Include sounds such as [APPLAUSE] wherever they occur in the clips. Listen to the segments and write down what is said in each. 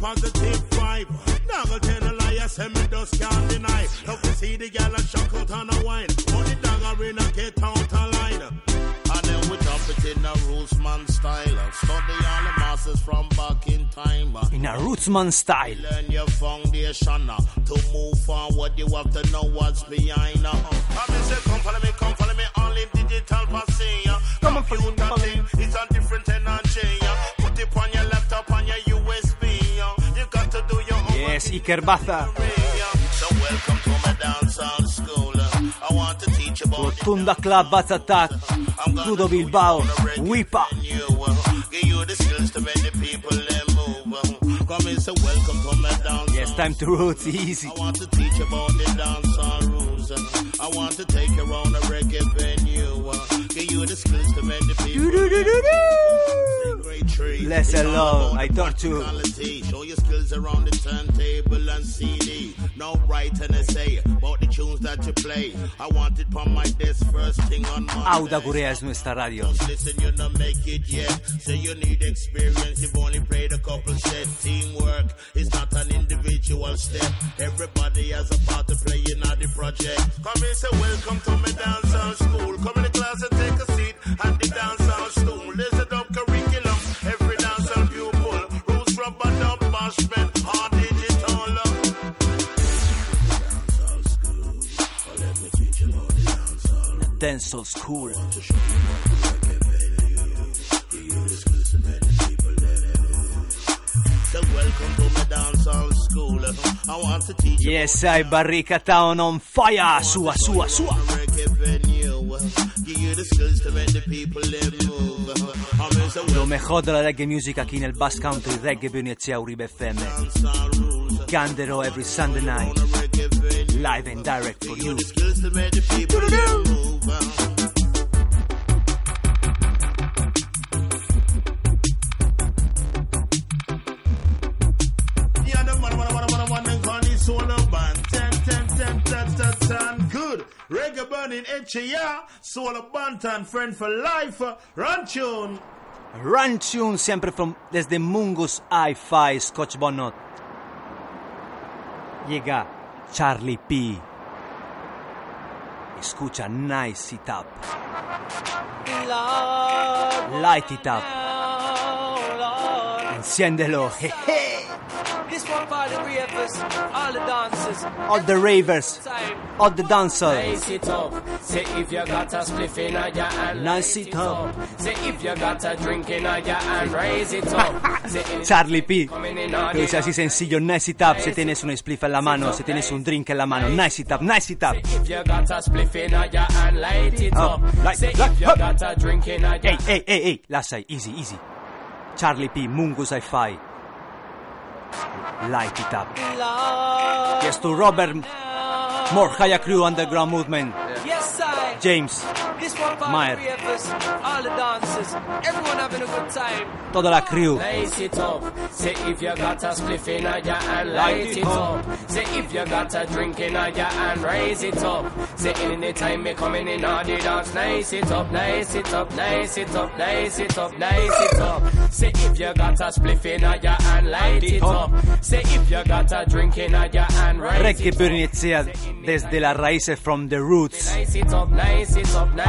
Positive vibe. Doggle tell a lie, I say me just can't deny. Love to see the gal a shock out on a wine. Only dogger in a get out a line. And then we drop it in a Rootsman style. Study all the masters from back in time. In a Rootsman style. Learn your foundation. uh, To move forward, you have to know what's behind. uh. I mean, say, come follow me, come follow me, all in digital passing. uh. Computer thing, it's a different energy. uh. Put it on your teach about the Rotunda Club Baza Attack. Bilbao. Dancehall. Yes, time to roots. Easy. I want to teach about the dancehall rules. I want to take you around a reggae venue. Give you the skills to make the people great tree. The all I taught you. Show your skills around the turntable and CD. No write an essay about the tunes that you play. I want it on my desk first thing on Monday. Auda Gurea es nuestra radio. Just listen, you don't make it yet. Say you need experience. You've only played a couple sets. Teamwork is not an individual step. Everybody has a part to play in the project. Come and say welcome to my dancehall school. Come in the class and take a seat at the stool. There's dancehall school. Yes, I Barrica Town on fire, sua, sua, sua. Lo mejor della reggae music aquí nel Bass Country Reggae Venezia Uribe FM. Gandero every Sunday night. On a reggae venue. Live and direct for you. Good. Reggae burning. Solar Bantan, friend for life. Run tune. Run tune siempre from, desde Mungo's Hi-Fi Scotch Bonnet. Llega Charlie P. Escucha Nice It Up. Light It Up. Enciéndelo. Jeje. This one for the ravers, all the dancers. All the ravers. All the dancers. Raise it up. Say if you got a spliff in your hand, [LAUGHS] Nice it up. Say if you got a drink in your hand, raise it up. Say in- Charlie P. Lo dice así sencillo, nice it up, si tienes un spliff en la mano, si tienes un drink en la mano, nice it up, nice it up. If you got a spliff in your hand, light it Up, up. Say if you up. got a drink in your Ey, ey, ey, ey, Lasai, easy, easy. Charlie P, Mungus Hi-Fi. Light it up. Yes to Robert, more higher crew underground movement. Yes, I. James, Maher. Toda la crew. Reggae pure desde las raíces, from the roots.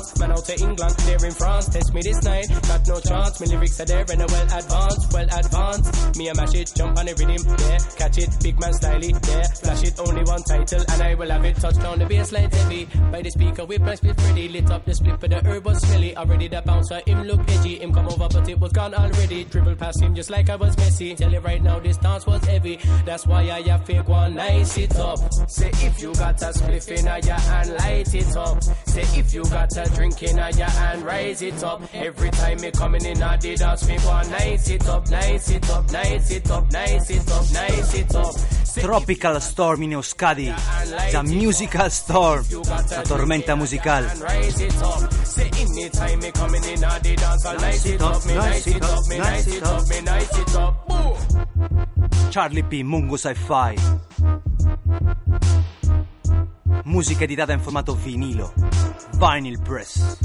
bronze. Man out to England, there in France. Test me this night, got no chance. My lyrics are there and I well advanced, well advanced. Me a mash it, jump on the rhythm, yeah. Catch it, big man style yeah. Flash it, only one title, and I will have it. Touch down the bass line heavy. By the speaker with my split ready. Lit up the split, but the herb was smelly. Already the bouncer, him look edgy. Him come over, but it was gone already. Dribble past him just like I was Messi. Tell you right now, this dance was heavy. That's why I have fake one nice it up. Say if you got a spliff in your hand, light it up. Say if you got a drink in a ya and raise it up. Every time me coming in a the dance, me want nice it up, nice it up, nice it up, nice it up, nice it up. Tropical Storm in Euskadi, The Musical Storm, la tormenta musicale. Charlie P. Mungo Sci-Fi. Musica editata in formato vinilo. Vinyl Press.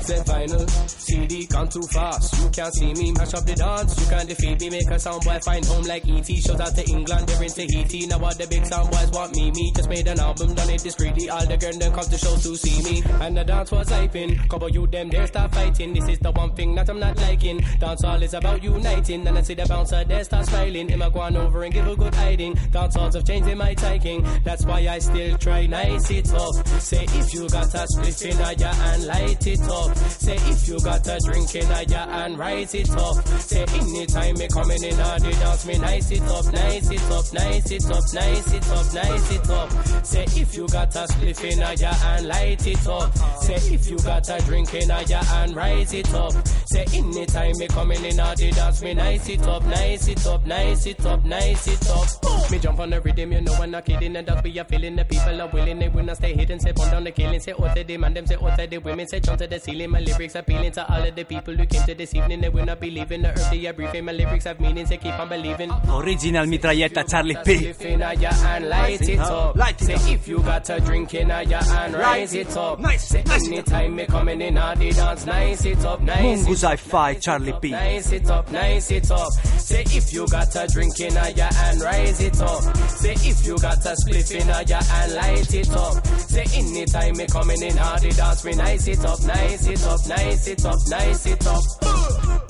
Say vinyl, CD gone too fast. You can't see me mash up the dance. You can't defeat me, make a sound boy find home like ET. Shout out to England, they're in Tahiti. Now all the big sound boys want me. Me just made an album, done it discreetly. All the girls them come to show to see me. And the dance was hyping. Couple you them there start fighting. This is the one thing that I'm not liking. Dance all is about uniting. And I see the bouncer there start smiling. Him a go on over and give a good hiding. Dance halls have changed in my taking. That's why I still try nice it up. Say if you got a split in your hand, light it up. Say if you got a drink in your hand, rise it up. Say anytime me coming in on the dance, me nice it up, nice it up, nice it up, nice it up, nice it up. Say if you got a spliff in your hand, light it up. Say if you got a drink in your hand, rise it up. Say anytime me coming in on the dance, me nice it up, nice it up, nice it up, nice it up. Me jump on the rhythm, you know I'm not kidding, and that's be a feeling. The people are willing, they will not stay hidden. Say burn down the killing, say oh, out the man, them say oh, out the women, say jump to the ceiling. My lyrics appealing to all of the people who came to this evening. They will not be leaving the earth. They are briefing. My lyrics have meaning, say keep on believing. Original mitraglietta Charlie P. If in your hand, light it up. Light it Say if you got a drink in your hand, rise it up. Nice, Say anytime me coming in, all the dance, nice it up, nice it up. Charlie P. Nice it up, nice it up. Say if you got a drink in your hand, rise it up. Say if you got a spliff in your hand, light it up. Say anytime me coming in, all the dance, me nice it up, nice it up, nice it up, nice it up. Uh,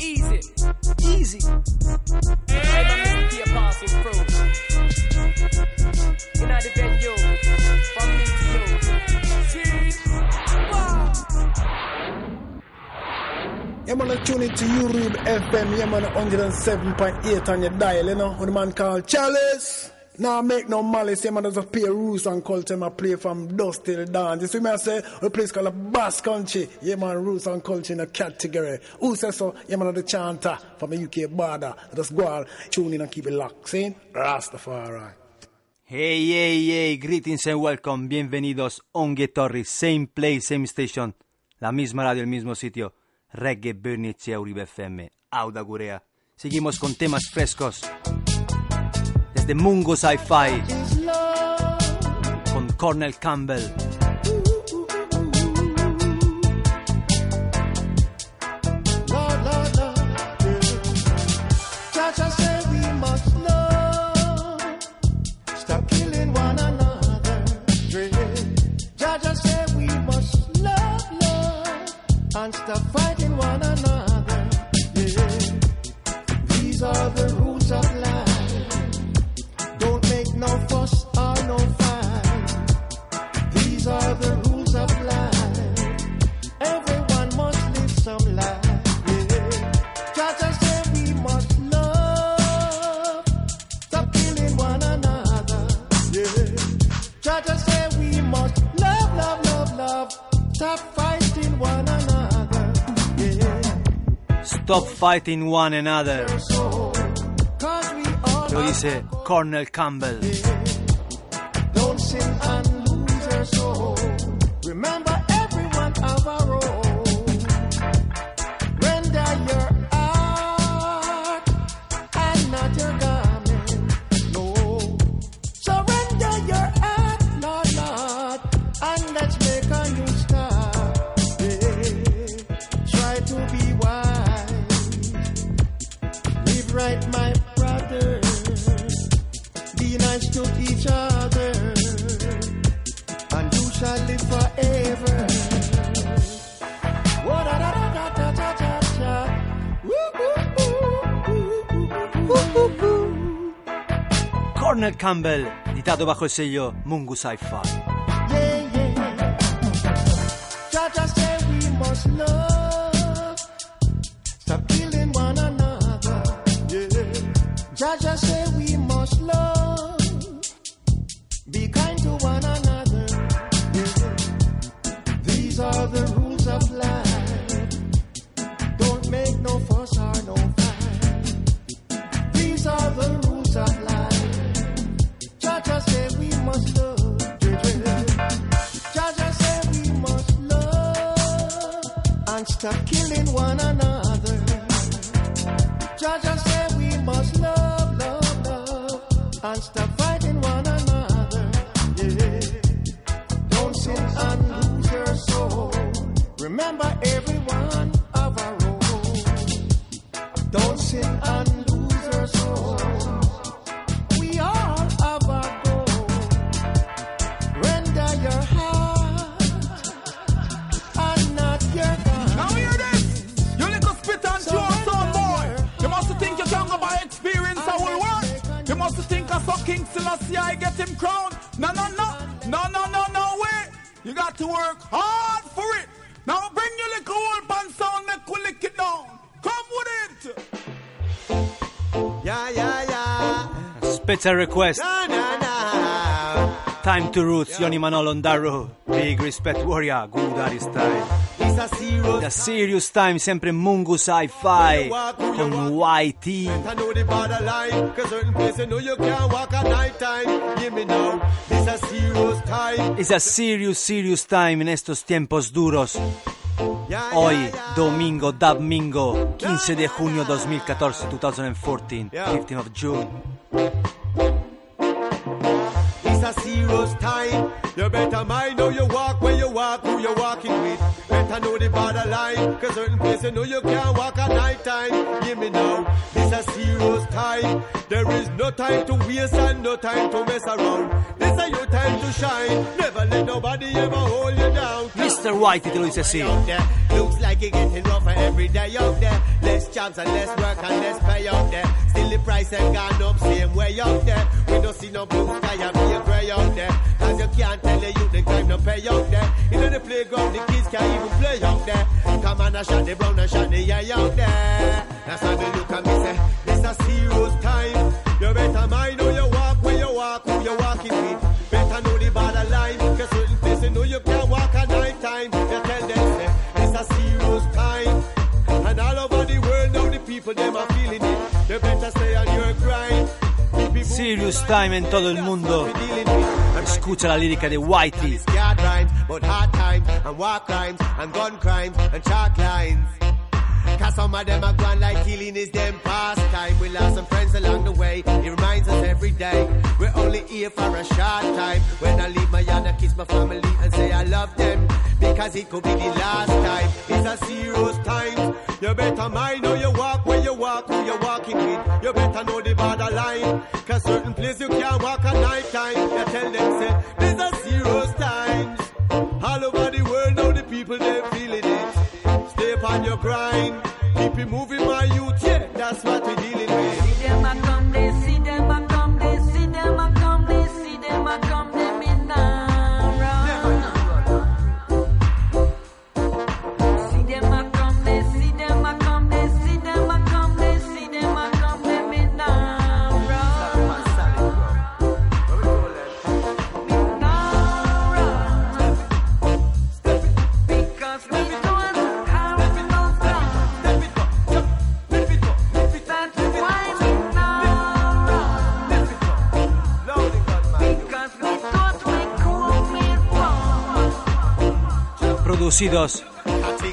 easy, easy. Right on this here passing through. In the venue, from me to you. See? Wow. Yeah, man, I tune into Uribe FM. Yeah, man, 107.8 on your dial, you know. With a man called Chalice. Now make no malice, yeah, man, there's a play roots and culture, I play from dusk till dawn. You see me, I say, a place called a Bass Country. Yeah, man, roots and culture in a category. Who says so? Yeah, man, the chanter from the UK border. Just go on, tune in and keep it locked. See? Rastafari. Hey, hey, hey, greetings and welcome, bienvenidos, Onge Torri, same place, same station, la misma radio, el mismo sitio, Reggae Bernicea Uribe FM, Auda Gurea. Seguimos con temas frescos, desde Mungo Sci-Fi, con Cornel Campbell, Lord, Stop fighting one another. Lo dice Cornell Campbell. Campbell, editato bajo el sello Mungu Sci-Fi. You must think I saw King Selassie I get him crowned. No, no, no. No, no, no, no way. You got to work hard for it. Now bring your little old pan sound, make we lick it down. Come with it. Yeah, yeah, yeah. Special request, Na, na, na. Time to Roots, Yoni Manolo Darrow. Big respect warrior, good Ari style. Da Serious Time, sempre Mungo Sci-Fi con YT. Es a serious, serious time en estos tiempos duros. Hoy, domingo, domingo, 15 de junio 2014, 2014, 15 of June. It's a serious time. You better mind how you walk, where you walk, who you're walking with. Better know the borderline, cause certain places you know you can't walk at night time. Hear me now, it's a serious time. There is no time to waste and no time to mess around. This is your time to shine. Never let nobody ever hold you down. Mr. White te lo dice así. Looks like it's getting rougher every day out there. Less jobs and less work and less pay out there. Still the price has gone up same way out there. We don't see no blue sky and be a out there. Cause you can't tell the youth the time no pay out there. In the playground the kids can't even play out there. Come on and shot the brown and shot the eye out there. That's why me look at me say, this a serious time. You better mind how you walk, where you walk, who you walking Serious Time en todo el mundo. Escucha la lírica de Whitey. Cause some of them are gone like killing is them pastime. We lost some along the way. It reminds us every day. We're only here for a short time. When I leave my yard, I kiss my family and say I love them. Because it could be the last time. It's a serious time. You better mind how you walk, where you walk, who you're walking with. You better know the borderline. Cause certain places you can't walk at night time. You tell them, say, these are serious times. All over the world now the people they're feeling it. Stay upon your grind. Keep it moving my youth, yeah, that's what we're dealing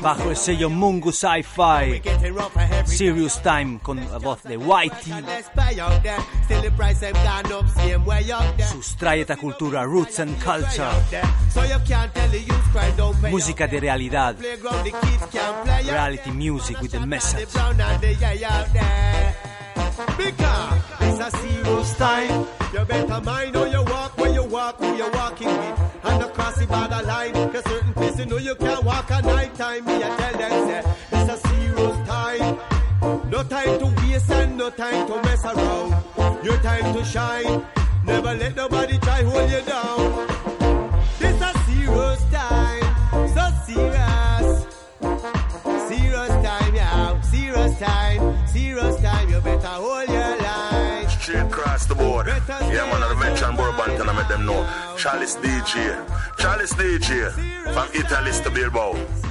bajo el sello Mungu Sci-Fi. Serious Time con la voz de Whitey. Sustrae esta cultura Roots and Culture. Música de realidad. Reality music with a message. Because it's a serious time. You better mind how you walk, where you walk, who you're walking with. And across the borderline, cause certain places you know you can't walk at night time. Me, I tell them, say, it's a serious time. No time to waste and no time to mess around. Your time to shine. Never let nobody try hold you down. This a serious time, line. Across the board. Yeah, man, I mention Bourbon and I make them know. Charles DJ. Charles DJ. From Italy to Bilbao.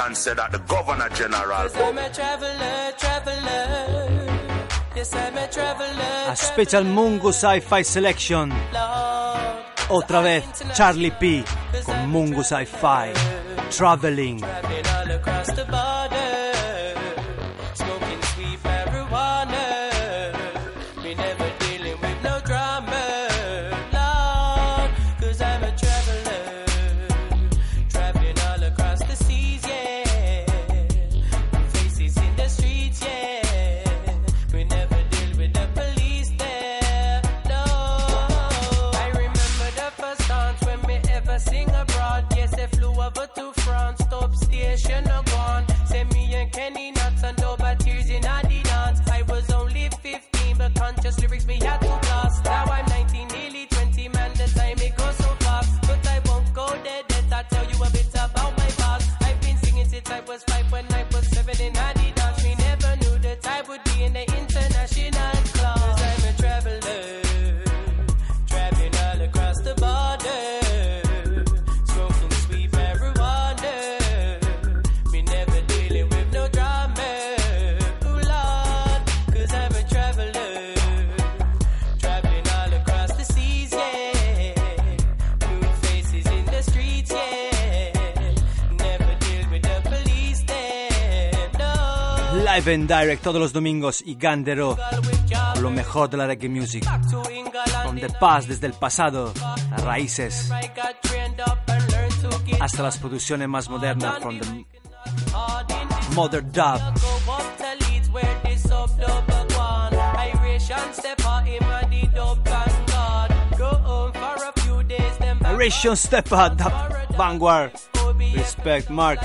said that the Governor General. Yes, I'm a traveler, traveler. Yes, I'm a traveler. A Special Mungo's Hi-Fi Selection. Lord, Otra vez Charlie P con Mungo's Hi-Fi. Traveling. traveling all across the border, Seven Direct todos los domingos y Gandero lo mejor de la reggae music. Con The Past desde el pasado, las raíces, hasta las producciones más modernas, from the Mother Dub. Ration Stepper, Vanguard, Respect Mark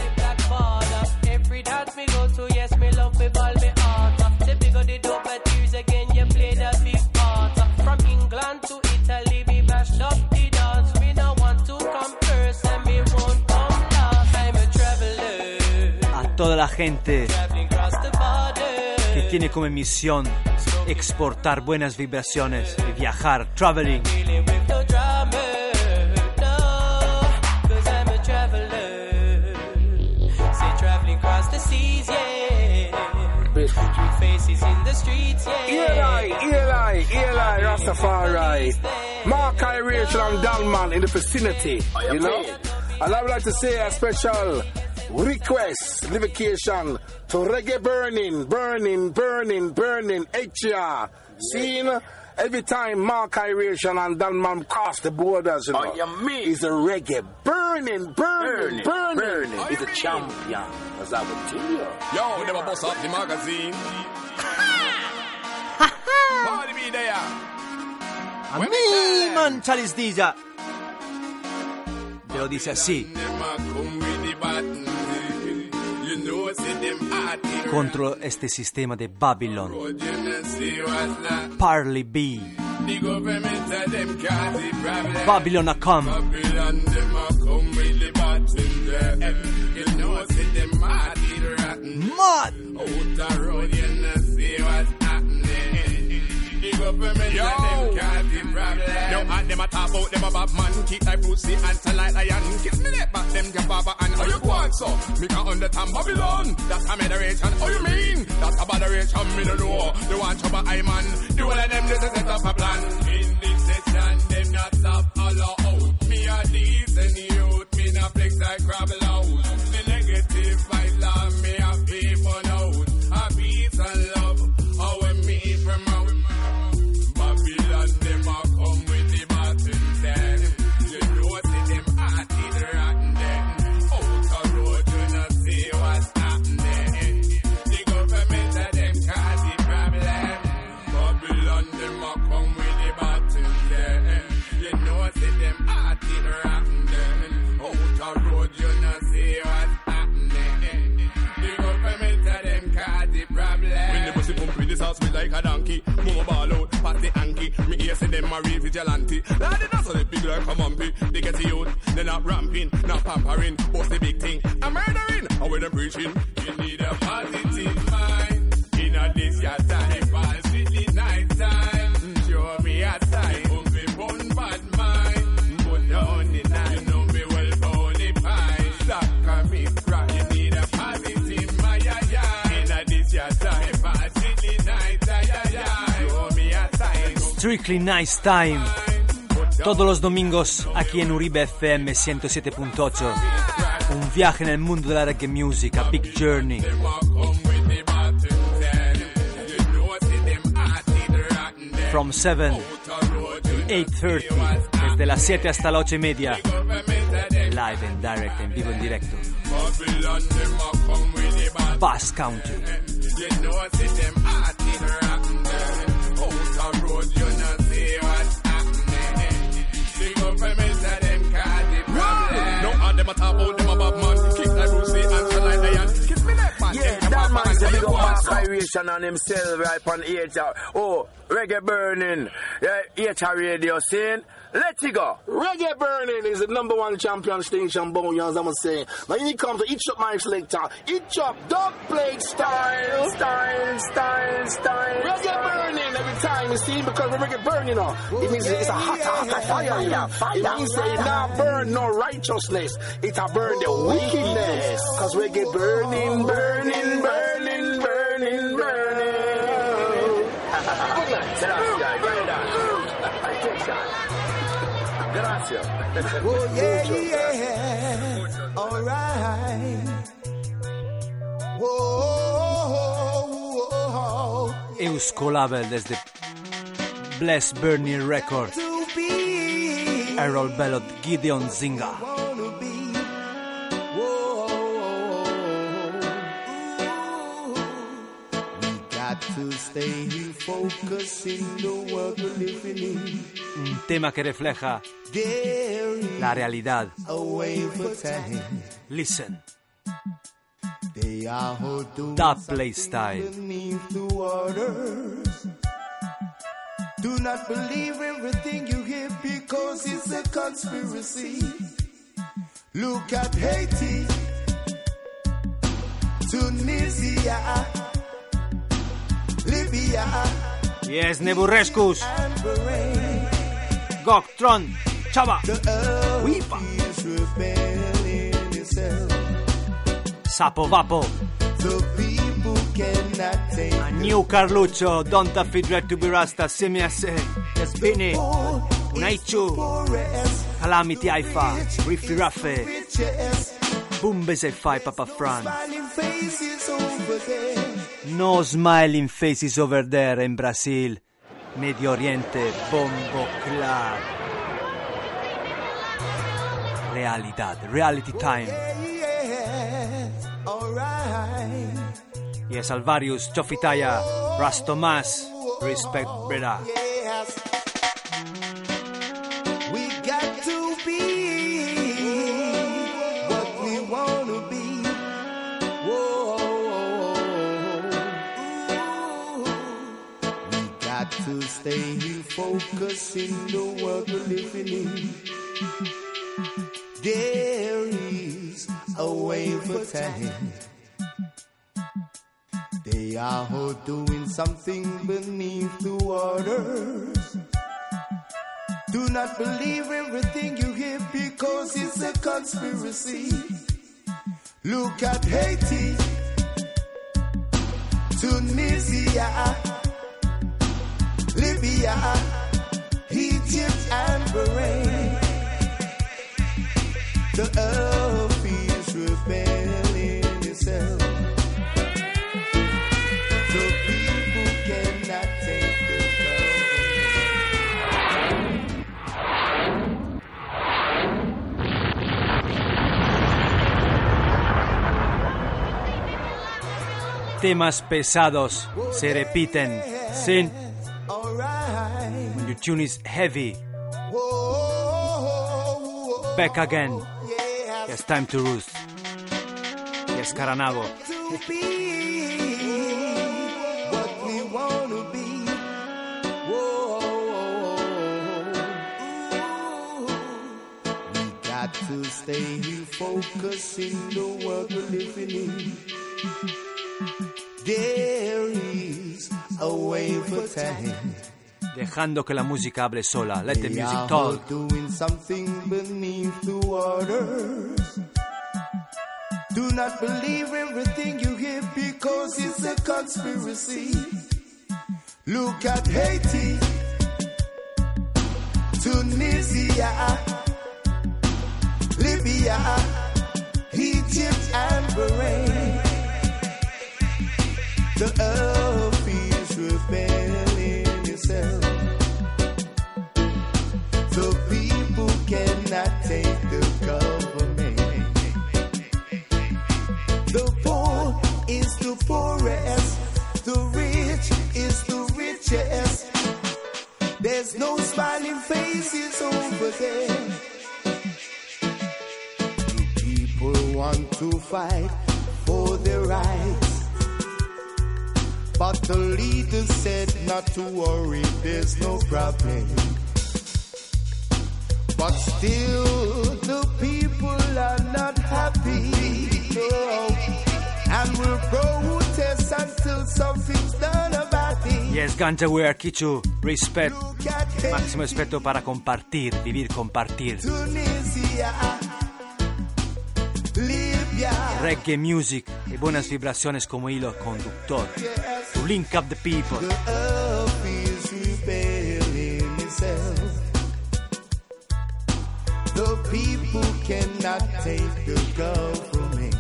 me go to, yes, me love with all me heart. Say bigger the dub, but tears again, you play that big part. From England to Italy, we mashed up the dance. Me no want to come first, and me won't come last. I'm a traveler, A toda la gente que tiene como misión exportar buenas vibraciones y viajar, traveling. With faces in the streets, yeah. Eli, Eli, Eli, Rastafari. Mark Iration and Dalman in the vicinity, you know? And I would like to say a special request, livocation to reggae burning, burning, burning, burning, HR. Seen? Every time Mark Iration and Dalman cross the borders, you oh, know, he's a reggae burning, burning, burning. He's a champion, as I would tell you. Yo, never bust up the magazine. A mí, mancharis dilla. Pero dice así. Contro este sistema de Babylon. Parley B. Babylon a come. The button there. You know, them hot the road, you know, see what's happening. The government Yo. and them cause the problem. Now and them a talk about them a bad man Keep thy pussy answer like lion Kiss me that back them your baba and how you go on so Me can understand Babylon That's a moderation How you mean? That's a moderation me don't know They want trouble I man The one of them just to set up a plan In this session, them not stop all out. Me a decent youth, me not flex like gravel Nice Time. Todos los domingos aquí en Uribe FM 107.8. Un viaje en el mundo de la reggae music, a big journey. From 7 to 8.30, desde las 7 hasta las 8 y media. Live and direct, en vivo en directo. Bass Country. Go on Mark so Iration on himself right on HR. Oh, reggae burning. Yeah, HR radio saying, let it go. Reggae burning is the number one champion station, boy, you know what I'm saying. Now when it comes to each up my selector, each up dog plate style, style, style, style. Reggae burning every time you see because the reggae burning, you know. It means it's a hot, hot, hot fire, you know. It means say not burn no righteousness. It a burn the wickedness. Cause reggae burning, burning, burning, Gracias. Oh yeah, yeah. All right. Whoa, whoa, Eusko Label desde Bless Burning Record. to be Errol Bellot, Gideon Zinga. Un tema que refleja la realidad. Listen, that play style. beneath the waters. Do not believe everything you hear because it's a conspiracy. Look at Haiti, Tunisia, Libya, Yes, Bahrain. Goctron, Chava, Weepa. Sapo Vapo, a new Carluccio, Don't Affid Dread to be Rasta, Simias, Yasbini, Unaichu, Calamity Haifa, Riffy Raffe, Bumbese Fai Papa Fran. No smiling faces over there in Brazil. Medio Oriente, Bombo Club. Realidad, reality time. Yeah, alright. Yes, Alvarius, Chofitaya, Rastomas, respect, brother. To stay focused in the world we're living in. There is a way for time. They are all doing something beneath the waters. Do not believe everything you hear because it's a conspiracy. Look at Haiti, Tunisia, Libya, Egypt, and Bahrain. The earth is rebelling itself. The people cannot take the Temas pesados se repiten. Sin. Tune is heavy. Back again. It's time to roost. Yes, Caranavo. to. We got to stay focused in the world we're living in. There is a way for time. Dejando que la música hable sola. Let the music talk. doing something beneath the waters. Do not believe everything you hear because it's a conspiracy. Look at Haiti, Tunisia, Libya, Egypt, and Bahrain. The earth poorest. The rich is the richest. There's no smiling faces over there. The people want to fight for their rights. But the leader said not to worry, there's no problem. But still, the people Yes, Ganja Wear, Kichu. Respect. Máximo respeto para compartir. Vivir, compartir. Reggae music y buenas vibraciones como hilo conductor. To link up the people. The people cannot take the government.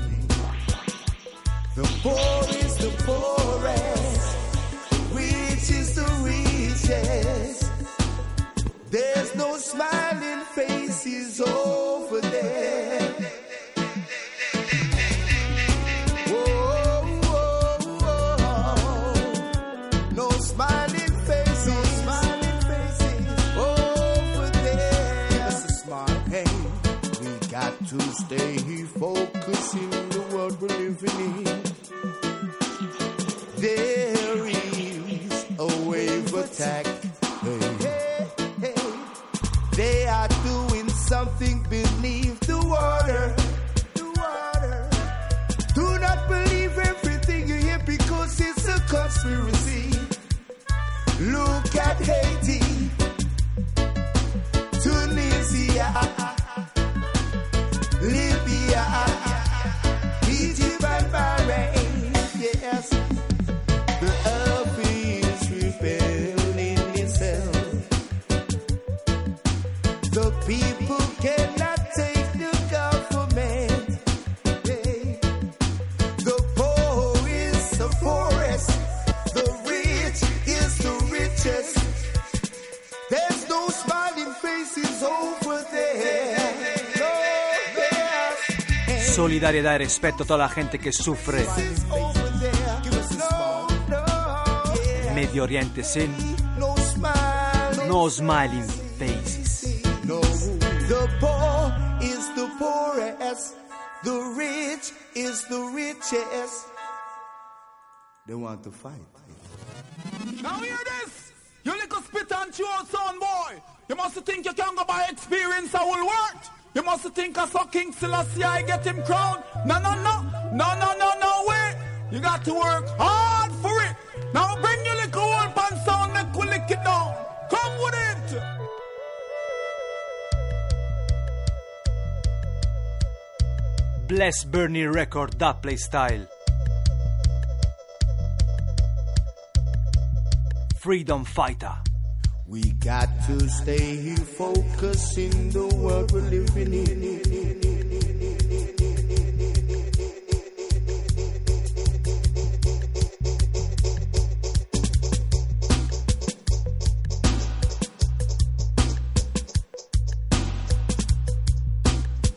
The poor is the poorest, rich is the richest. There's no smiling faces over there. No smiling faces, no smiling faces over there. A. We got to stay focused in the world we're living in. Solidaridad y respeto a toda la gente que sufre. Medio Oriente sin No smiling. no smiling faces. No, the poor is the poorest. The rich is the richest. They want to fight. Now hear this. You little spit and chew son boy. You must think you can go by experience I will work. You must think I saw King Selassie I get him crowned. No, no, no. No, no, no, no way. You got to work hard for it. Now bring your little old pan sound, make we lick it down. Come with it. Bless Bernie Record that play style. Freedom Fighter. We got to stay focused in the world we're living in.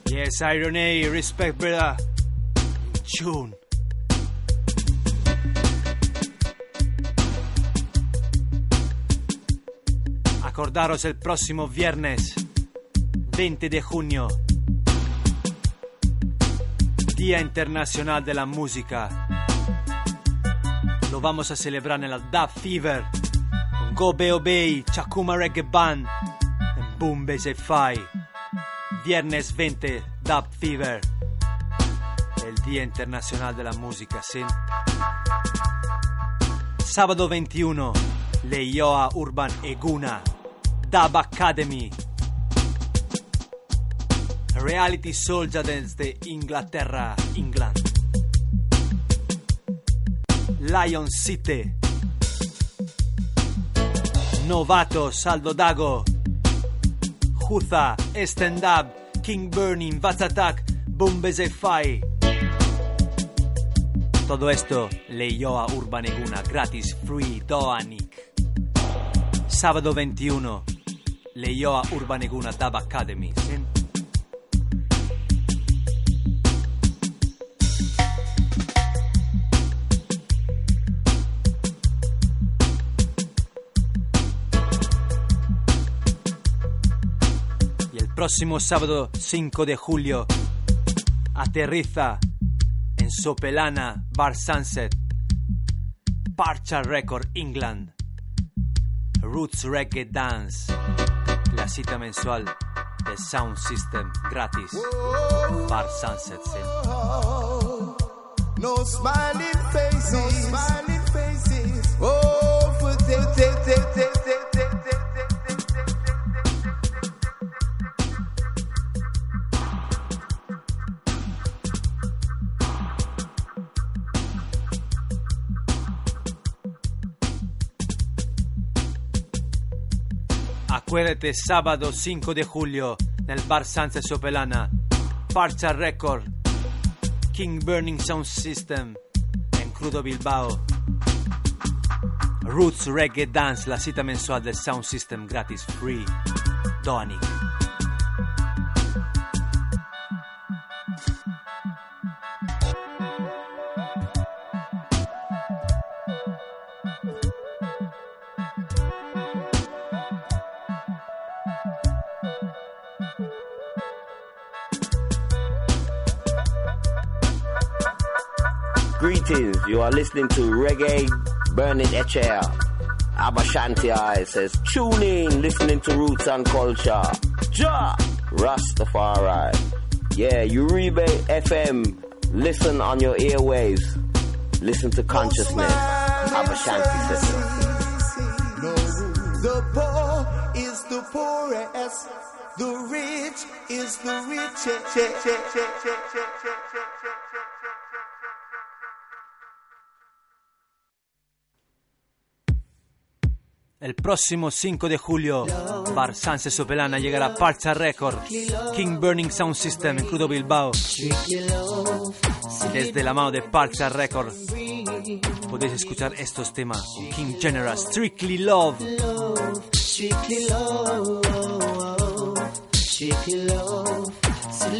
Yes, Iron A, respect, brother. Tune. Acordaros el próximo viernes 20 de junio, Día Internacional de la Música. Lo vamos a celebrar en la Dub Fever, Go Beo Bay, Chakuma Reggae Band, en Boom Base Fi. Viernes 20, Dub Fever, el Día Internacional de la Música, ¿sí? Sábado 21, Leioa Urban Eguna, Dub Academy. Reality Soldier Dance de Inglaterra, England. Lion City. Novato, Saldo Dago. Juza, Stand Up, King Burning, Vaz Attack, Bombese Fai. Todo esto leyó a Urban Eguna gratis, free, Doanik. Sábado 21, leyó a Urban Eguna Dub Academy. Y el próximo sábado 5 de julio aterriza en Sopelana Bar Sunset, Parcha Record England, Roots Reggae Dance, la cita mensual de Sound System gratis, Bar Sunset. sí. No smiling faces, Acuérdate, sábado 5 de julio, nel Bar Sunset Sopelana, Parcha Record, King Burning Sound System, en Crudo Bilbao. Roots Reggae Dance, la cita mensual del Sound System gratis, free. Donic. You are listening to Reggae Burning HL. Abashanti I says, tune in, listening to Roots and Culture. Ja! Rastafari. Yeah, Uribe FM, listen on your airwaves. Listen to consciousness. Abashanti says. No, the poor is the poorest. The rich is the richest. El próximo 5 de julio, Bar Sanse Sopelana llegará Parcha Record, King Burning Sound System en Crudo Bilbao. Desde la mano de Parcha Record podéis escuchar estos temas King General, Strictly Love.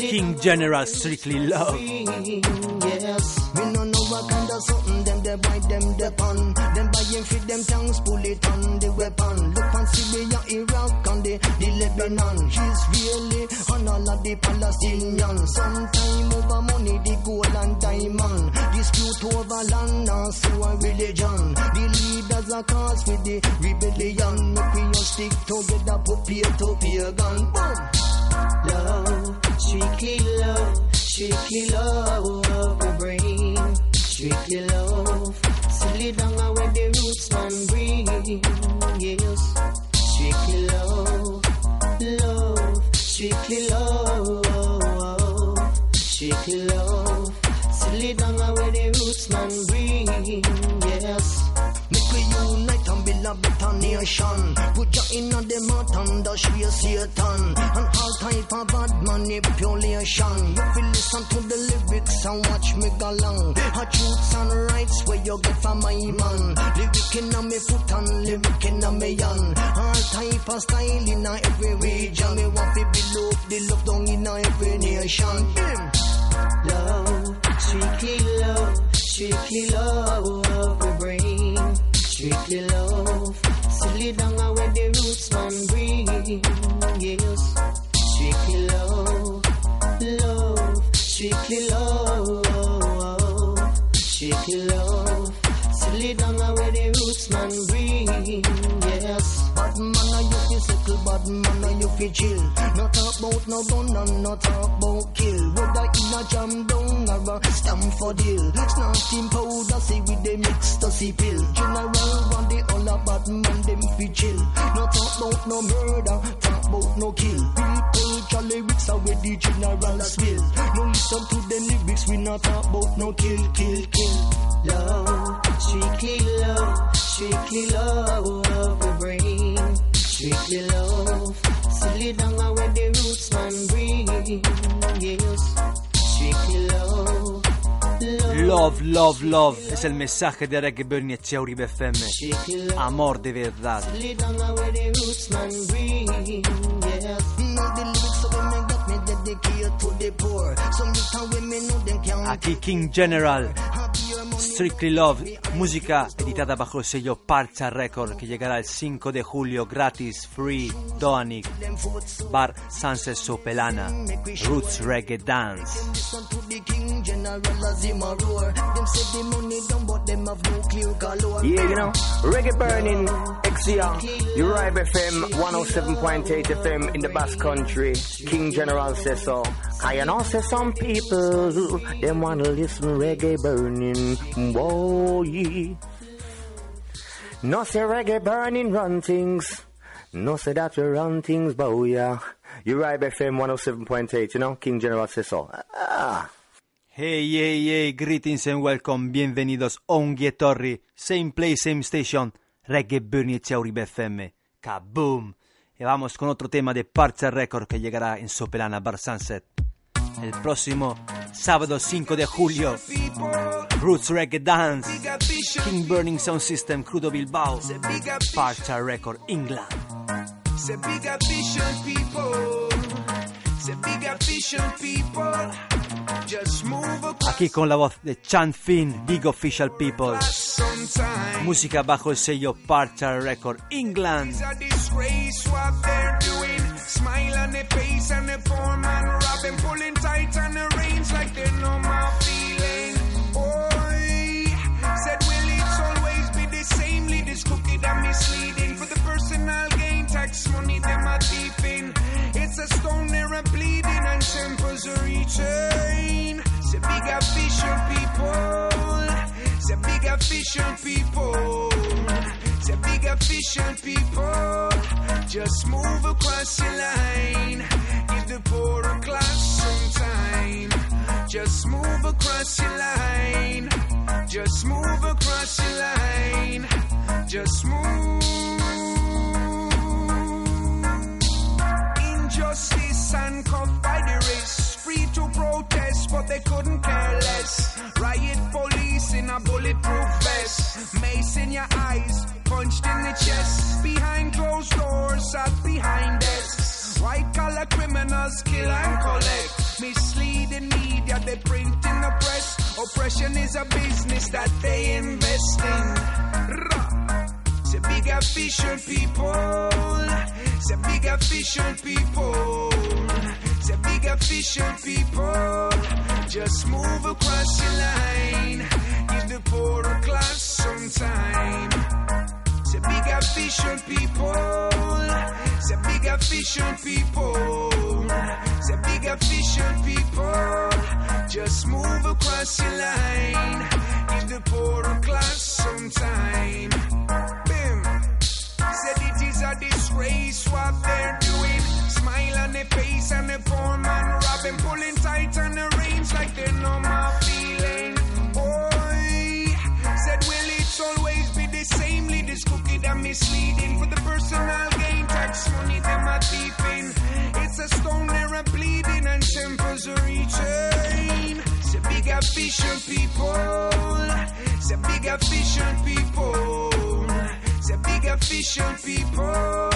King General, Strictly Love. They buy them the pun. Them buying for them tanks, pull it on the weapon. Look on Syria, Iraq, and the, the Lebanon. Israeli on all of the Palestinians. Sometime over money, the gold and diamond. Dispute over land and so a religion. The leaders are cause with the rebellion. Make we all stick together, put peer to peer gun. Boom. Love, strictly love, strictly love we bring. Strictly love. Silly down where the roots man bring, yes. Strictly love, love, strictly love, strictly love. Silly down where the roots man bring, a better nation. Put your in on the mouth and dash we Satan. And all type of bad manipulation. You feel listen to the lyrics and watch me go long. A truths and rights where you get from my man. Lyric in a me foot and lyric in a me hand. All type of style in a every region. Me want to build up the love down in a every nation. Yeah. Love, strictly love, strictly love we bring. Strictly love, silly down where the roots man bring. Yes, strictly love, love, strictly love, strictly love, silly down where the roots man bring. Bad man a you fi chill. No talk about no gun and no talk about kill. Whether in a jam down or a Stamford Hill. Snorting powder say with the mix to see pill. General want the all a bad man them fi chill. No talk about no murder, talk about no kill. Your lyrics are where the general spill. No listen to the lyrics, we not talk about no kill, kill, kill. Love, strictly love, strictly love we bring. Strictly Only down where the roots man bring. Yes. Strictly love. Love, love, love es el mensaje de Reggae Bernie Echeuribe FM. Amor de verdad. Aquí King General Strictly Love, música editada bajo el sello Parcha Record que llegará el 5 de julio gratis, free, Doanic, Bar Sunset Sopelana, Roots Reggae Dance. Listen to the king general as him a roar. Them say the money done, but them have no clear color. Yeah, you know, reggae burning, XCR, Uribe FM, 107.8 FM in the Basque Country. King General says so. I know say some people, them wanna listen reggae burning, boy. No say reggae burning run things. No say that we run things, boy, yeah. Uribe FM 107.8, you know, King General says so. Ah. Hey, hey, hey, greetings and welcome, bienvenidos Unghie Torri, same place, same station, Reggae Bernie y Uribe FM, kaboom. Y vamos con otro tema de Parcha Record que llegará en Sopelana Bar Sunset. El próximo sábado 5 de julio, Roots Reggae Dance, King Burning Sound System, Crudo Bilbao, Parcha Record, England. Aquí con la voz de Chan Finn, Big Official People. Música bajo el sello Parcha Record, England. It's a disgrace what they're doing. Smile on their face and the poor man robbing, pulling tight on the stone there and bleeding and tempers are reaching. Say bigger vision people. Say bigger vision people. Say bigger vision people. Just move across the line. Give the poorer class some time. Just move across the line. Just move across the line. Just move. Injustice and cuffed by the race. Free to protest, but they couldn't care less. Riot police in a bulletproof vest. Mace in your eyes, punched in the chest. Behind closed doors, sat behind desks. White collar criminals kill and collect. Misleading media, they print in the press. Oppression is a business that they invest in. Say bigger vision people. Say bigger vision people. Say bigger vision people. Just move across the line. Give the poorer class some time. Say bigger vision people. Say bigger vision people. Say bigger vision people. Just move across your line. Give the poorer class some time. Said it is a disgrace what they're doing. Smile on their face and the poor man robbing, pulling tight on the reins like they know my feeling. Boy, said will it always be the same? Leaders cookie that misleading for the personal gain. Tax money them are thieving. It's a stone they're a bleeding and tempers are reaching. Say big efficient people. Say big efficient people. Say big efficient people.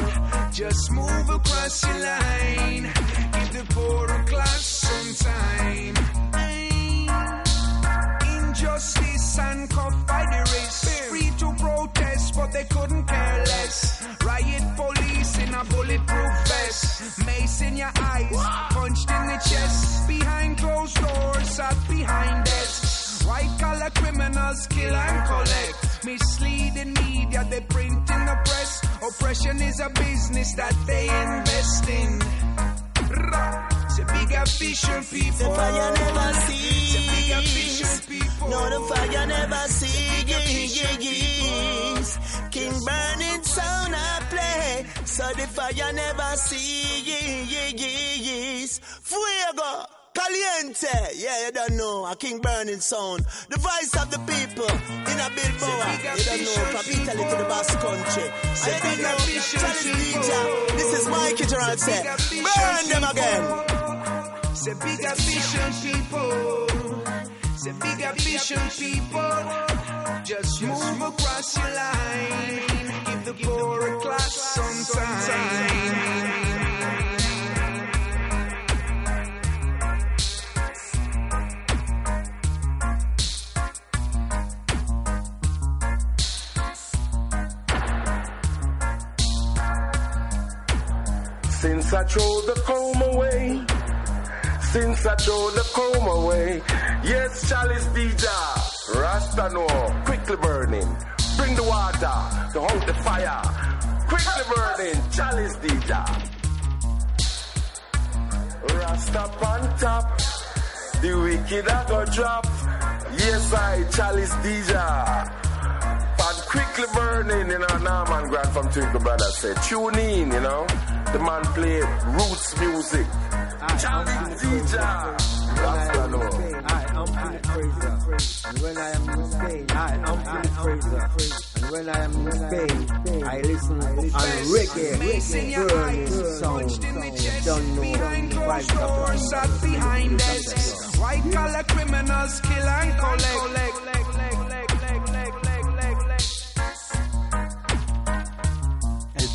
Just move across your line. Give the poorer class some time. Injustice and cuffed by the wrist. Free to protest, but they couldn't care less. Riot police in a bulletproof vest. Mace in your eyes, they print in the press. Oppression is a business that they invest in. Rah. Say big efficient people. The fire never see. Say big efficient people. No, the fire never sees. King burning sound I play. So the fire never sees. Fuego. Caliente, yeah, you don't know, a king burning sound. The voice of the people in a Bilboa, you don't know, from Italy to the Basque country. I don't know, DJ, this is Mikey Gerald say, burn them again. Say big efficient people. Say big efficient people. Just move across your line. Give the poorer class some time. Since I throw the comb away, since I throw the comb away, yes, Chalice DJ, Rasta no, quickly burning, bring the water, to hold the fire, quickly burning, Chalice DJ. Rasta on top, the wicked I go drop, yes, I, Chalice DJ. And quickly burning, you know, Norman Grant from Twinkle Brothers said, tune in, you know. The man play roots music. Charlie DJ. Rasta no. I am the praiser. And when I am in Spain, I am the praiser. And when I am in Spain, I listen on reggae, burning sound. Don't know the vibes of the Sat behind desks. White collar criminals kill and collect.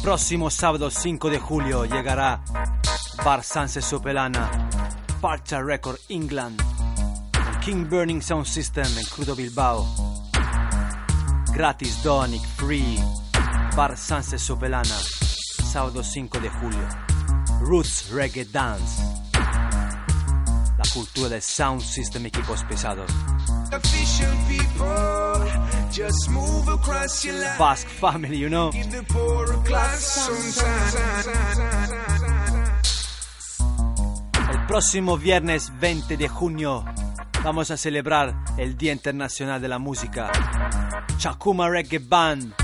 Próximo sábado 5 de julio llegará Bar Sanse Sopelana, Parcha Record England, King Burning Sound System en Crudo Bilbao. Gratis Donic Free, Bar Sanse Sopelana, sábado 5 de julio. Roots Reggae Dance. La cultura del sound system equipos pesados. Basque family, you know. Give the poorer class some time. El próximo viernes 20 de junio vamos a celebrar el Día Internacional de la Música. Chakuma Reggae Band.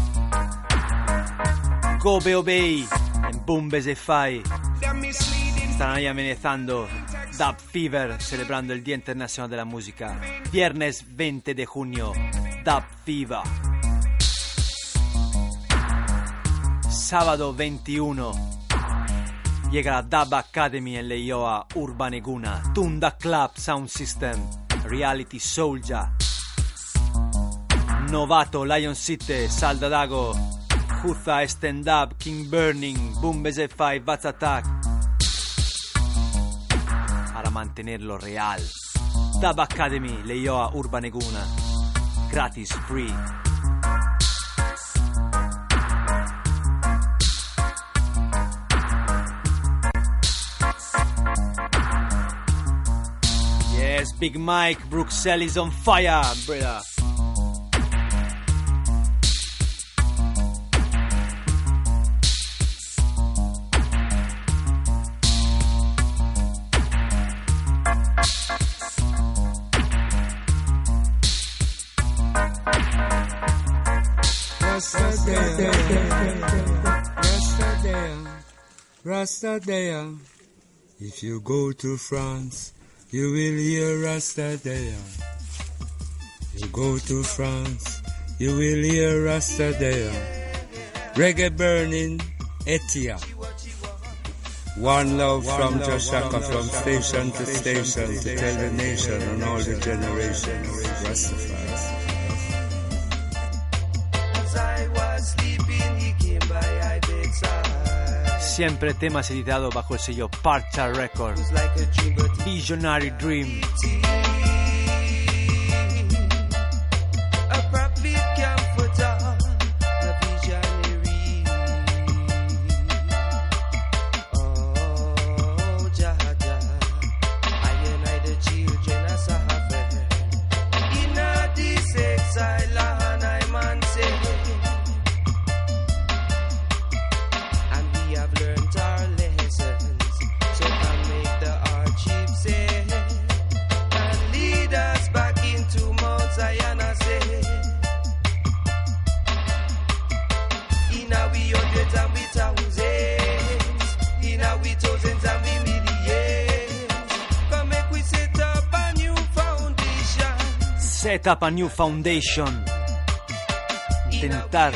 Gobe Obey en Bumbes Fai. Estarán ahí amenazando Dub Fever celebrando el Día Internacional de la Música. Viernes 20 de junio. Dub Fever. Sábado 21 llega la Dub Academy en Leioa, Urbaneguna, Tunda Club Sound System, Reality Soldier, Novato, Lion City, Saldadago, Juza Stand Up, King Burning, Bumbes F5, Bats Attack. Para mantenerlo real. Dub Academy, Leioa, Urbaneguna. Gratis, free. Yes, Big Mike, Bruxelles is on fire, brother. Rastadea. If you go to France, you will hear Rastadea. You go to France, you will hear Rastadea. Reggae burning, Etia. One love from Joshaka, from station to station, to tell the nation and all the generations. Rastafari. Siempre temas editados bajo el sello Parcha Records. Visionary Dream. Foundation. Set up a new foundation. Intentar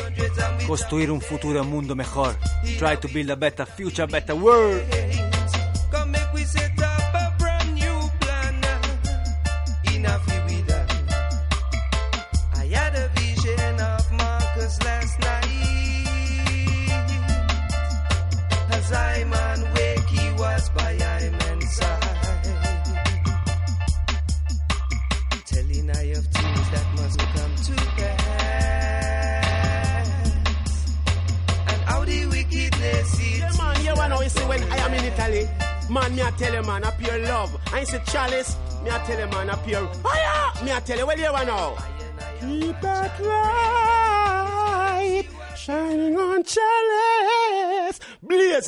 construir un futuro, un mundo mejor. Try to build a better future, better world.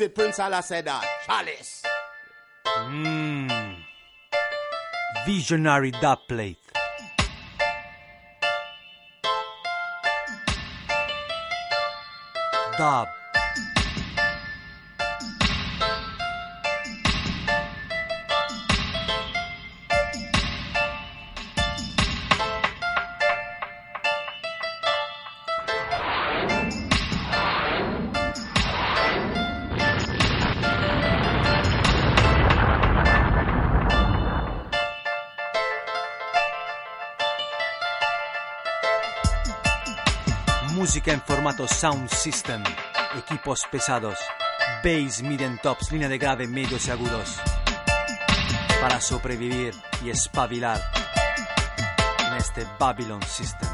It, Prince Allah said that. Chalice. Mmm. Visionary dub plate. Dub. Música en formato sound system, equipos pesados, bass, mid and tops, línea de grave, medios y agudos. Para sobrevivir y espabilar en este Babylon System.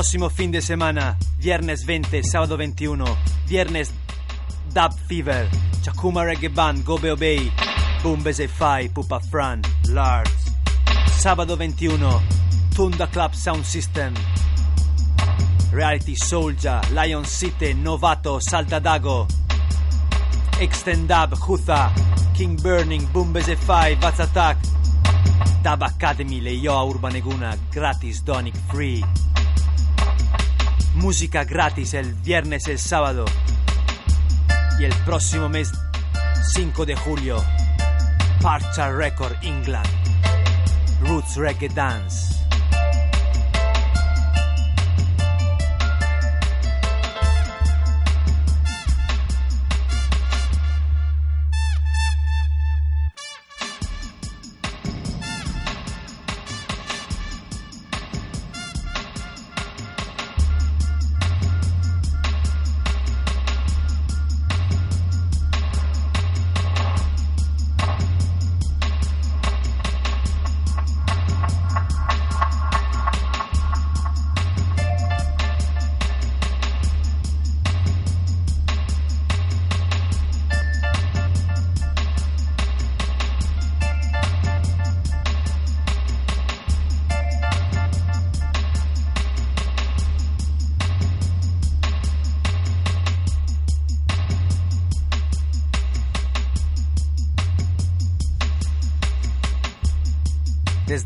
Próximo fin de semana, viernes 20, sábado 21, viernes Dub Fever, Chakuma Reggae Band, Gobe Obey, Bumbese Fai, Pupa Fran, Lars. Sábado 21, Tunda Club Sound System, Reality Soldier, Lion City, Novato, Saltadago, Extendab, Jutha, King Burning, Bumbese Fai, Vaz Attack, Dub Academy, Leioa Urbaneguna, gratis, Donic Free. Música gratis el viernes y el sábado. Y el próximo mes, 5 de julio, Parcha Record England. Roots Reggae Dance.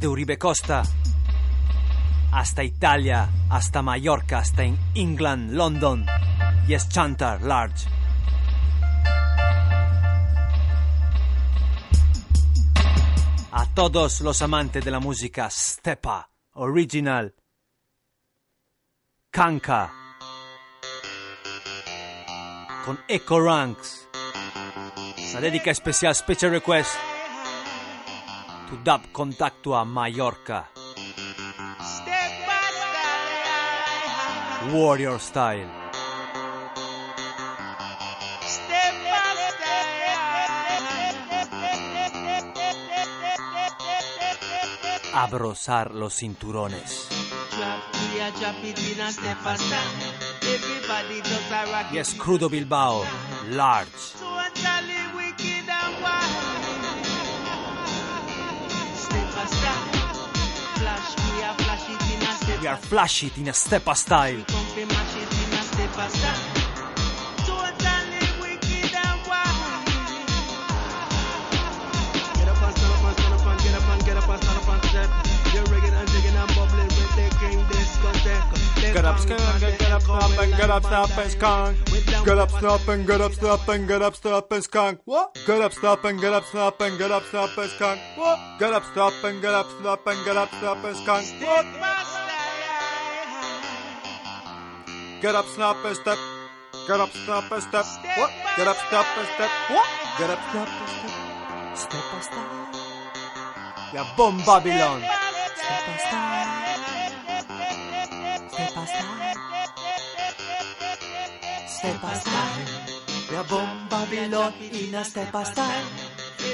Desde Uribe Costa hasta Italia, hasta Mallorca, hasta en England, London. Yes, Chantar, Large. A todos los amantes de la música Stepa, Original, Kanka, con Echo Ranks. Una dedica especial, special request to Dub Contactua Mallorca. Warrior Style. Abrosar los cinturones. Yes, Crudo Bilbao, large. We are flash it in a stepa style. Get up get up get up, stop, and get up, stop, and skunk. Get up, stop, and get up, stop, and get up, stop, and skunk. What? Get up, stop, and get up, stop, and get up, stop, and skunk. What? Get up, stop, and get up, stop, and get up, stop, and skunk. What? Get up, snap, and step. Get up, snap, and step. What? Get up, and step. What? Get up, snap, and step. Step by step. Yeah, Bomb Babylon. Step by step. Step by step. Step by step. We are bomb Babylon in a step by style.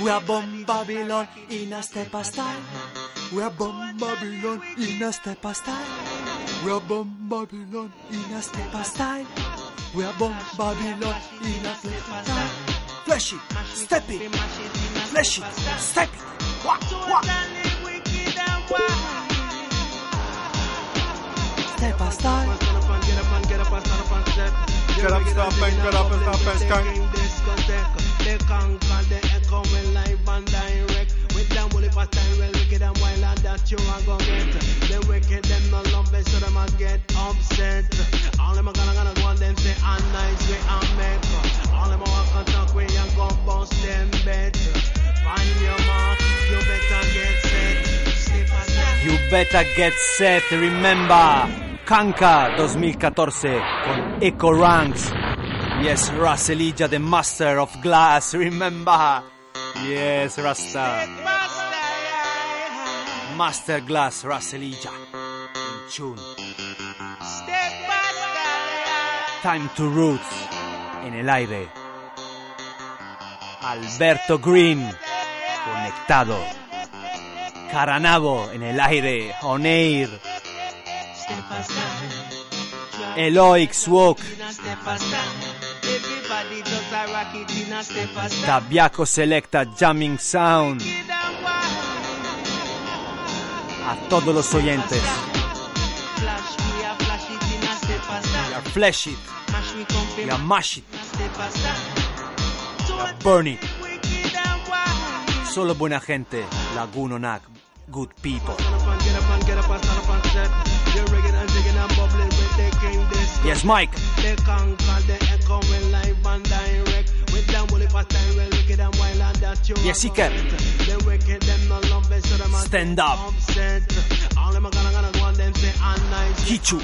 We are bomb Babylon in a step by style. We are bomb Babylon in a step by style. We are bomb Babylon in a step by style. We are bomb Babylon in a step by style. Flash it, step it, flash it, step it. Wah, wah. Step by style. Get up and get up and get up and stand up and step. Get up, stop, and get up, and stop, and. They conquer the echo when live and direct. With them style, well, wicked and wild, and that you are gonna get. The wicked, them no love it, so them a get upset. All them a gonna gonna go and them say, a nice way and make. All them a walk and talk way and go bust them bet. Find your mark, you better get set. You better get set, remember. Kanka 2014 con Echo Ranks. Yes, Raselija, the master of glass, remember. Yes, Rasta. Master Glass Raselija. In tune. Time to Roots. En el aire. Alberto Green. Conectado. Caranabo en el aire. On air. Eloix Walk. Tabiaco Selecta Jamming Sound a todos los oyentes. We are flash it. We are mash it. We are burn it. Solo buena gente, Lagunonac, good people. Yes, Mike. Jesse Kerr Stand Up. Kichu.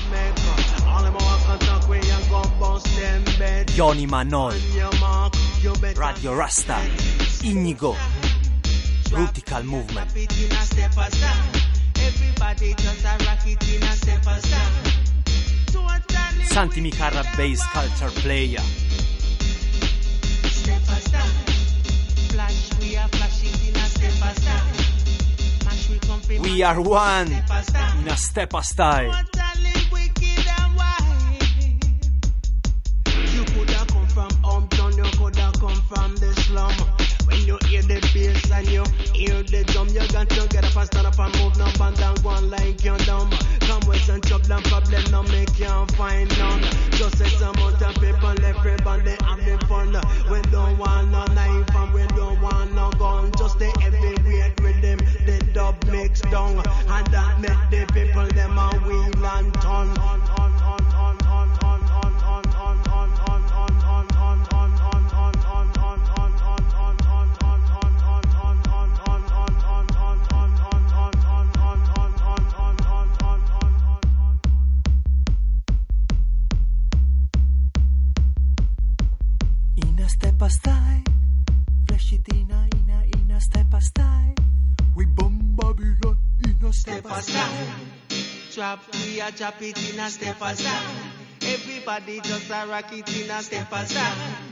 Yoni Manol. Radio Rasta. Inigo. Rutical Movement. Santi Micarra Bass Culture Player. We are one. step aside. In a step style. esa raquitina te pasa.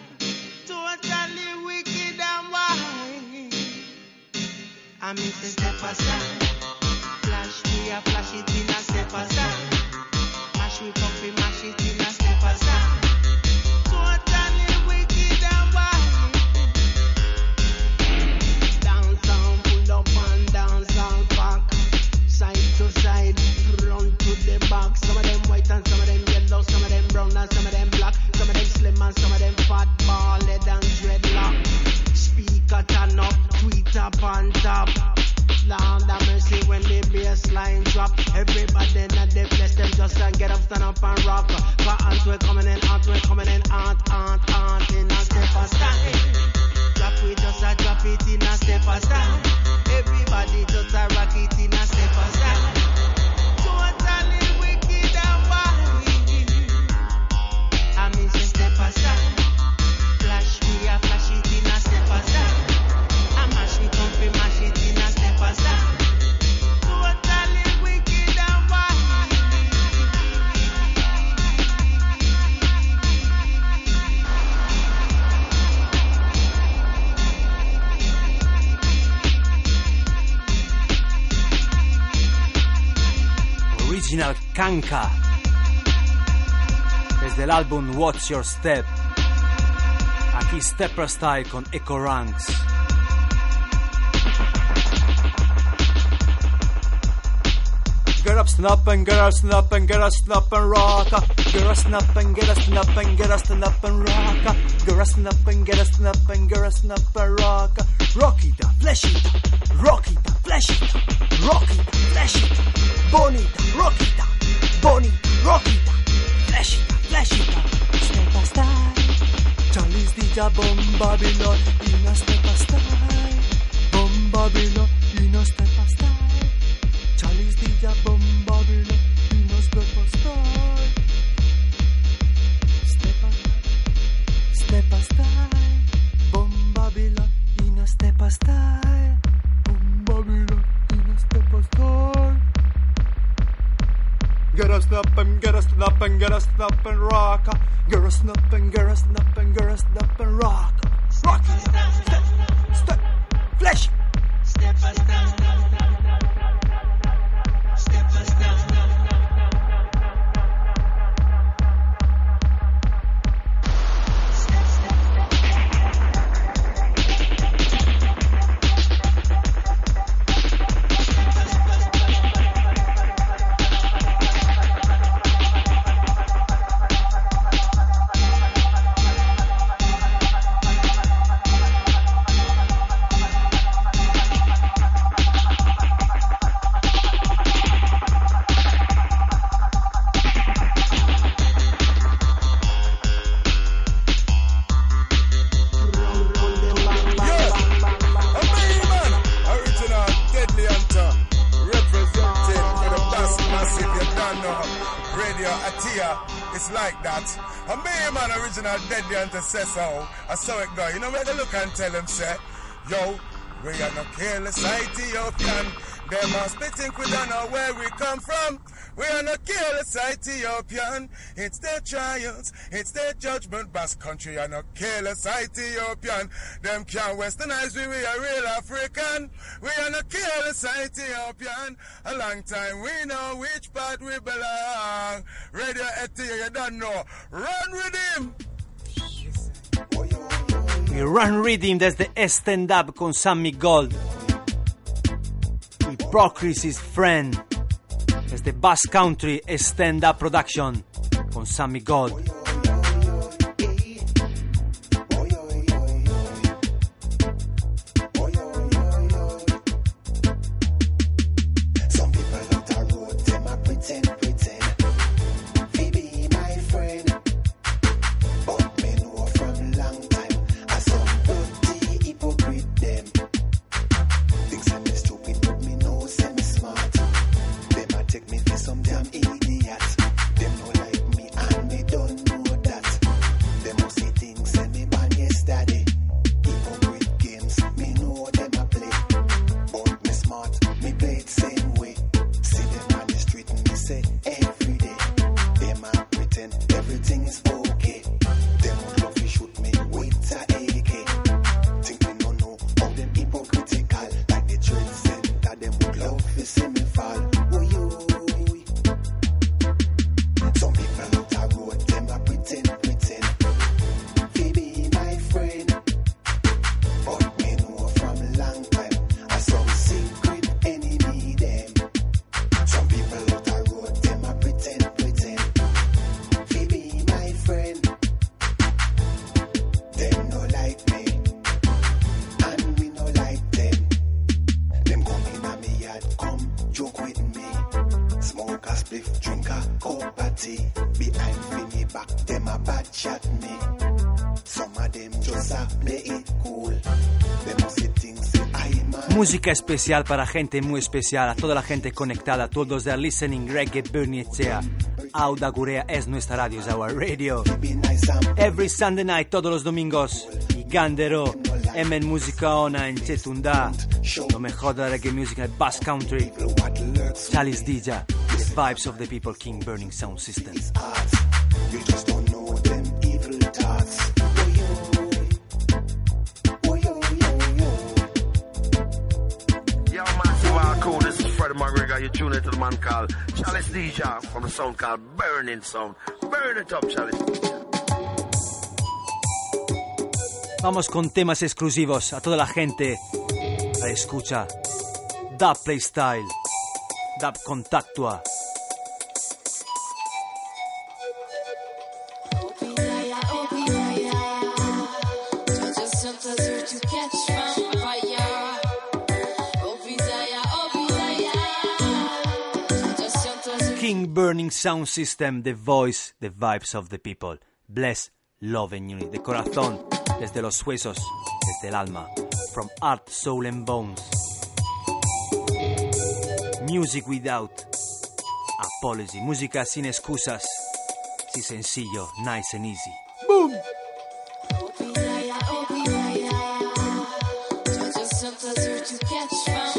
Kanka desde el álbum What's Your Step. Aquí Stepper Style con Echo Ranks. Get up, snap and get up, snap and get up, snap and rock. Get up, snap and get up, snap and get up, snap and rock. Get up, snap and get up, snap and get up, snap and rock. Rock it, flesh it, rock it, flesh it, rock it, flesh it, bonita, rock it, bonita, rock it, flesh it, flesh it. Step style, Charlie's DJ Bomb Babylon, in a step a style, Bomb Babylon, in a step style. Charlie's DJ up and rock. Says so. I saw it go. You know where they look and tell him, say, yo, we are not careless Ethiopian. Them are spitting, we don't know where we come from. We are not careless Ethiopian. It's their trials, it's their judgment. Bass country are not careless Ethiopian. Them can't westernize we, we are real African. We are not careless Ethiopian. A long time we know which part we belong. Radio Ethiopia, you don't know. Run with him. Il Run Rhythm desde Stand Up con Sammy Gold. Hypocrisy's Friend desde Bass Country Stand Up Production con Sammy Gold. Música especial para gente muy especial, a toda la gente conectada, a todos de listening reggae Bernie Echea. Auda Gurea es nuestra radio, es our radio. Every Sunday night, todos los domingos. Y Gandero, Emen Música Ona en Chetunda. Lo mejor de la reggae music en Bass Country. Chalice Dija, The Vibes of the People, King Burning Sound System. You just don't know them evil thoughts. Freddie McGregor. You're tuning to the man called Chalice Deja from the sound called Burning Sound. Burn it up, Chalice. Vamos con temas exclusivos a toda la gente. La escucha. Dub Playstyle. Dub Contactua. Burning Sound System, the voice, the vibes of the people. Bless, love and unity. De corazón, desde los huesos, desde el alma. From heart, soul and bones. Music without apology. Música sin excusas. Sí, sencillo, nice and easy. Boom! Reggae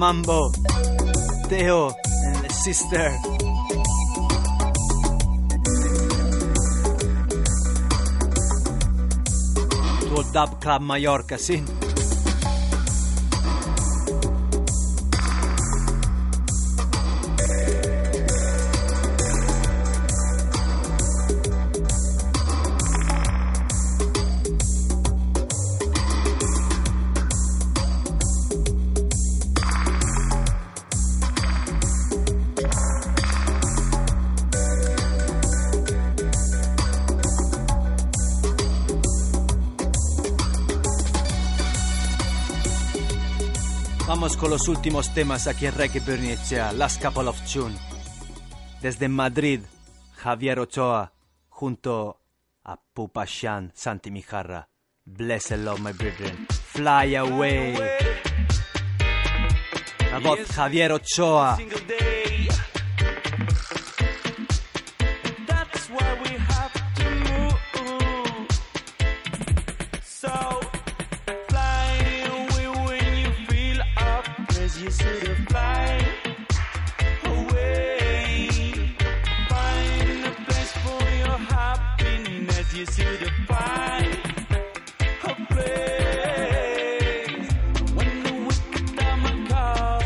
Mambo. Teo and the sister. Dub Club Mallorca, sì. Con los últimos temas aquí en Reggae Last Couple of Tune. Desde Madrid, Javier Ochoa, junto a Pupa Shan, Santi Mijarra. Bless and love, my brethren. Fly away. La voz Javier Ochoa.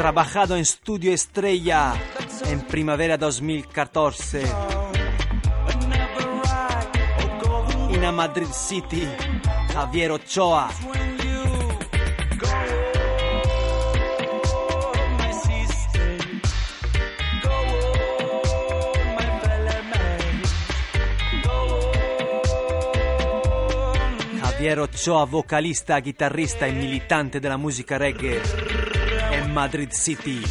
Trabajado en Studio Estrella en primavera 2014. In a Madrid City, Javier Ochoa. Javier Ochoa, vocalista, guitarrista e militante della musica reggae en Madrid City.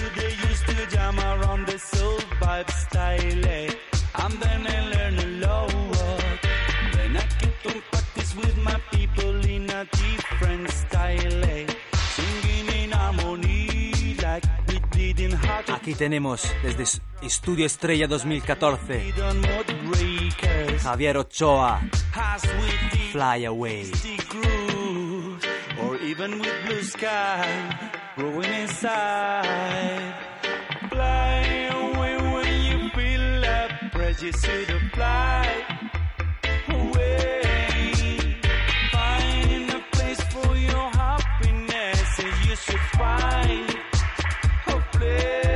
Aquí tenemos desde Estudio Estrella 2014 Javier Ochoa. Fly Away. Or even with blue sky growing inside. Fly away when you feel that pressure to fly away. Finding a place for your happiness, and you should find a place.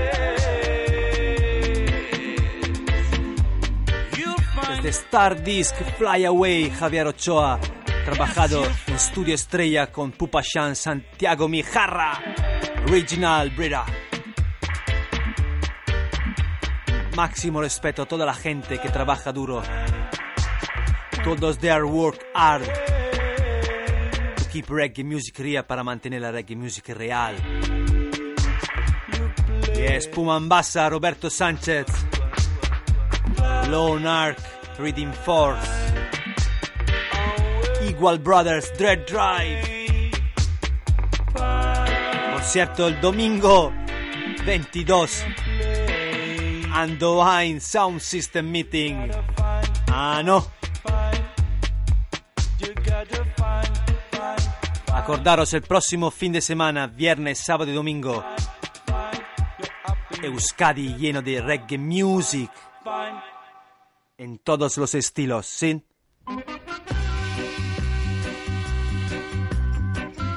Find Desde Star Disc Fly Away, Javier Ochoa, trabajado en Estudio Estrella con Pupa Shan, Santiago Mijarra, Original Brera. Máximo respeto a toda la gente que trabaja duro. Todos their work hard. To keep reggae music real para mantener la reggae music real. Yes, Pumambasa, Roberto Sánchez. Lone Ark, Reading Force, Igual Brothers, Dread Drive. Por cierto, el domingo 22, Andoine Sound System Meeting. Ah, no. Acordaros el próximo fin de semana, viernes, sábado y domingo. Euskadi lleno de reggae music en todos los estilos, ¿sí?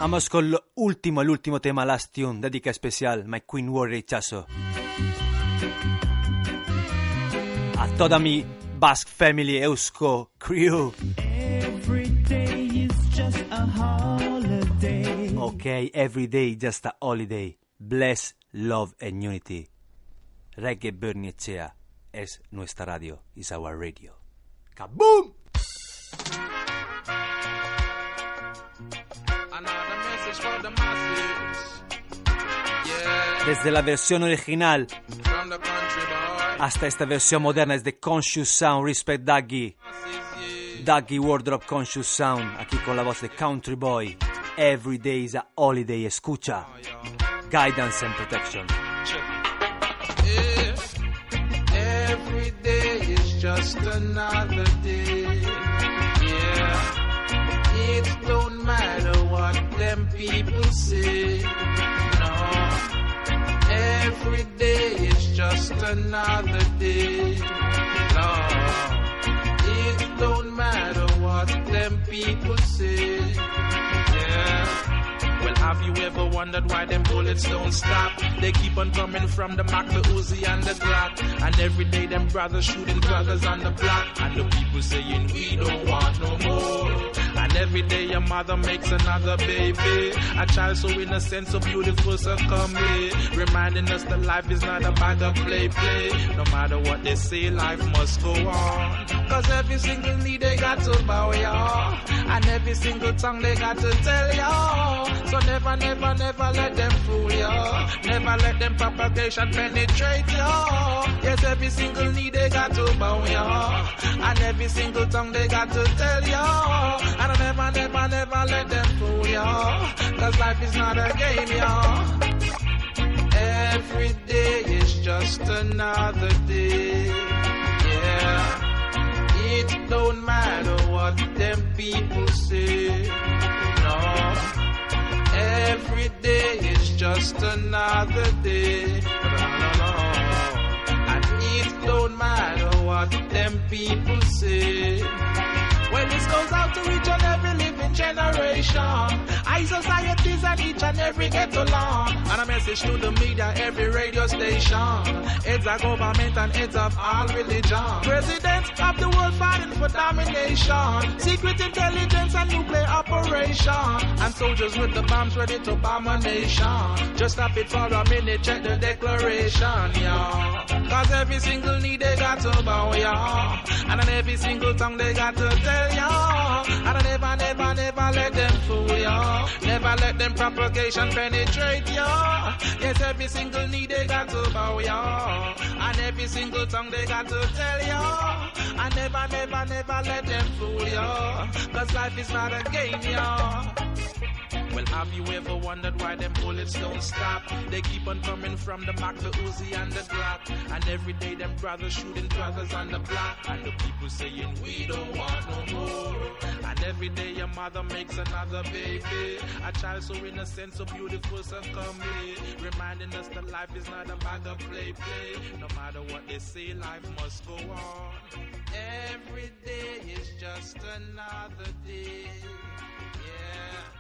Vamos con lo último, el último tema, Last Tune, dedica especial, My Queen War Rechazo. A toda mi Basque Family Eusko Crew. Every day is just a holiday. Ok, every day just a holiday. Bless, love and unity. Reggae Bernicea es nuestra radio, is our radio. ¡Kaboom! Desde la versión original hasta esta versión moderna es de Conscious Sound, Respect Duggy. Duggy Wardrobe Conscious Sound, aquí con la voz de Country Boy. Every day is a holiday, escucha. Guidance and protection. Every day is just another day. It don't matter what them people say. Every day is just another day. No. It don't matter what them people say. Yeah. Well, have you ever wondered why them bullets don't stop? They keep on coming from the Mac, the Uzi, and the Glock. And every day them brothers shooting brothers on the block. And the people saying we don't want no more. And every day your mother makes another baby. A child so innocent, so beautiful, so comely. Reminding us that life is not a bag of play, play. No matter what they say, life must go on. Cause every single knee they got to bow, y'all. And every single tongue they got to tell y'all. So never, never, never let them fool y'all. Never let them propagation penetrate y'all. Yes, every single knee they got to bow, y'all. And every single tongue they got to tell y'all. And never, never, never let them fool y'all. Cause life is not a game, y'all. Every day is just another day. Yeah. It don't matter what them people say. No. Every day is just another day. And it don't matter what them people say. Well, this goes out to each and every living generation. High societies and each and every ghetto land. And a message to the media, every radio station. Heads of government and heads of all religion. Presidents of the world fighting for domination. Secret intelligence and nuclear operation. And soldiers with the bombs ready to bomb a nation. Just stop it for a minute, check the declaration, y'all. Cause every single need they got to bow, y'all. And on every single tongue they got to tell ya. And I never, never, never let them fool ya. Never let them propagation penetrate ya. Yes, every single knee they got to bow ya. And every single tongue they got to tell ya. I never, never, never let them fool ya. Cause life is not a game, ya. Well, have you ever wondered why them bullets don't stop? They keep on coming from the Mac, the Uzi, and the Glock. And every day them brothers shooting brothers on the block. And the people saying we don't want no more. And every day your mother makes another baby. A child so innocent, so beautiful, so comely. Reminding us that life is not a bag of play, play. No matter what they say, life must go on. Every day is just another day. Yeah.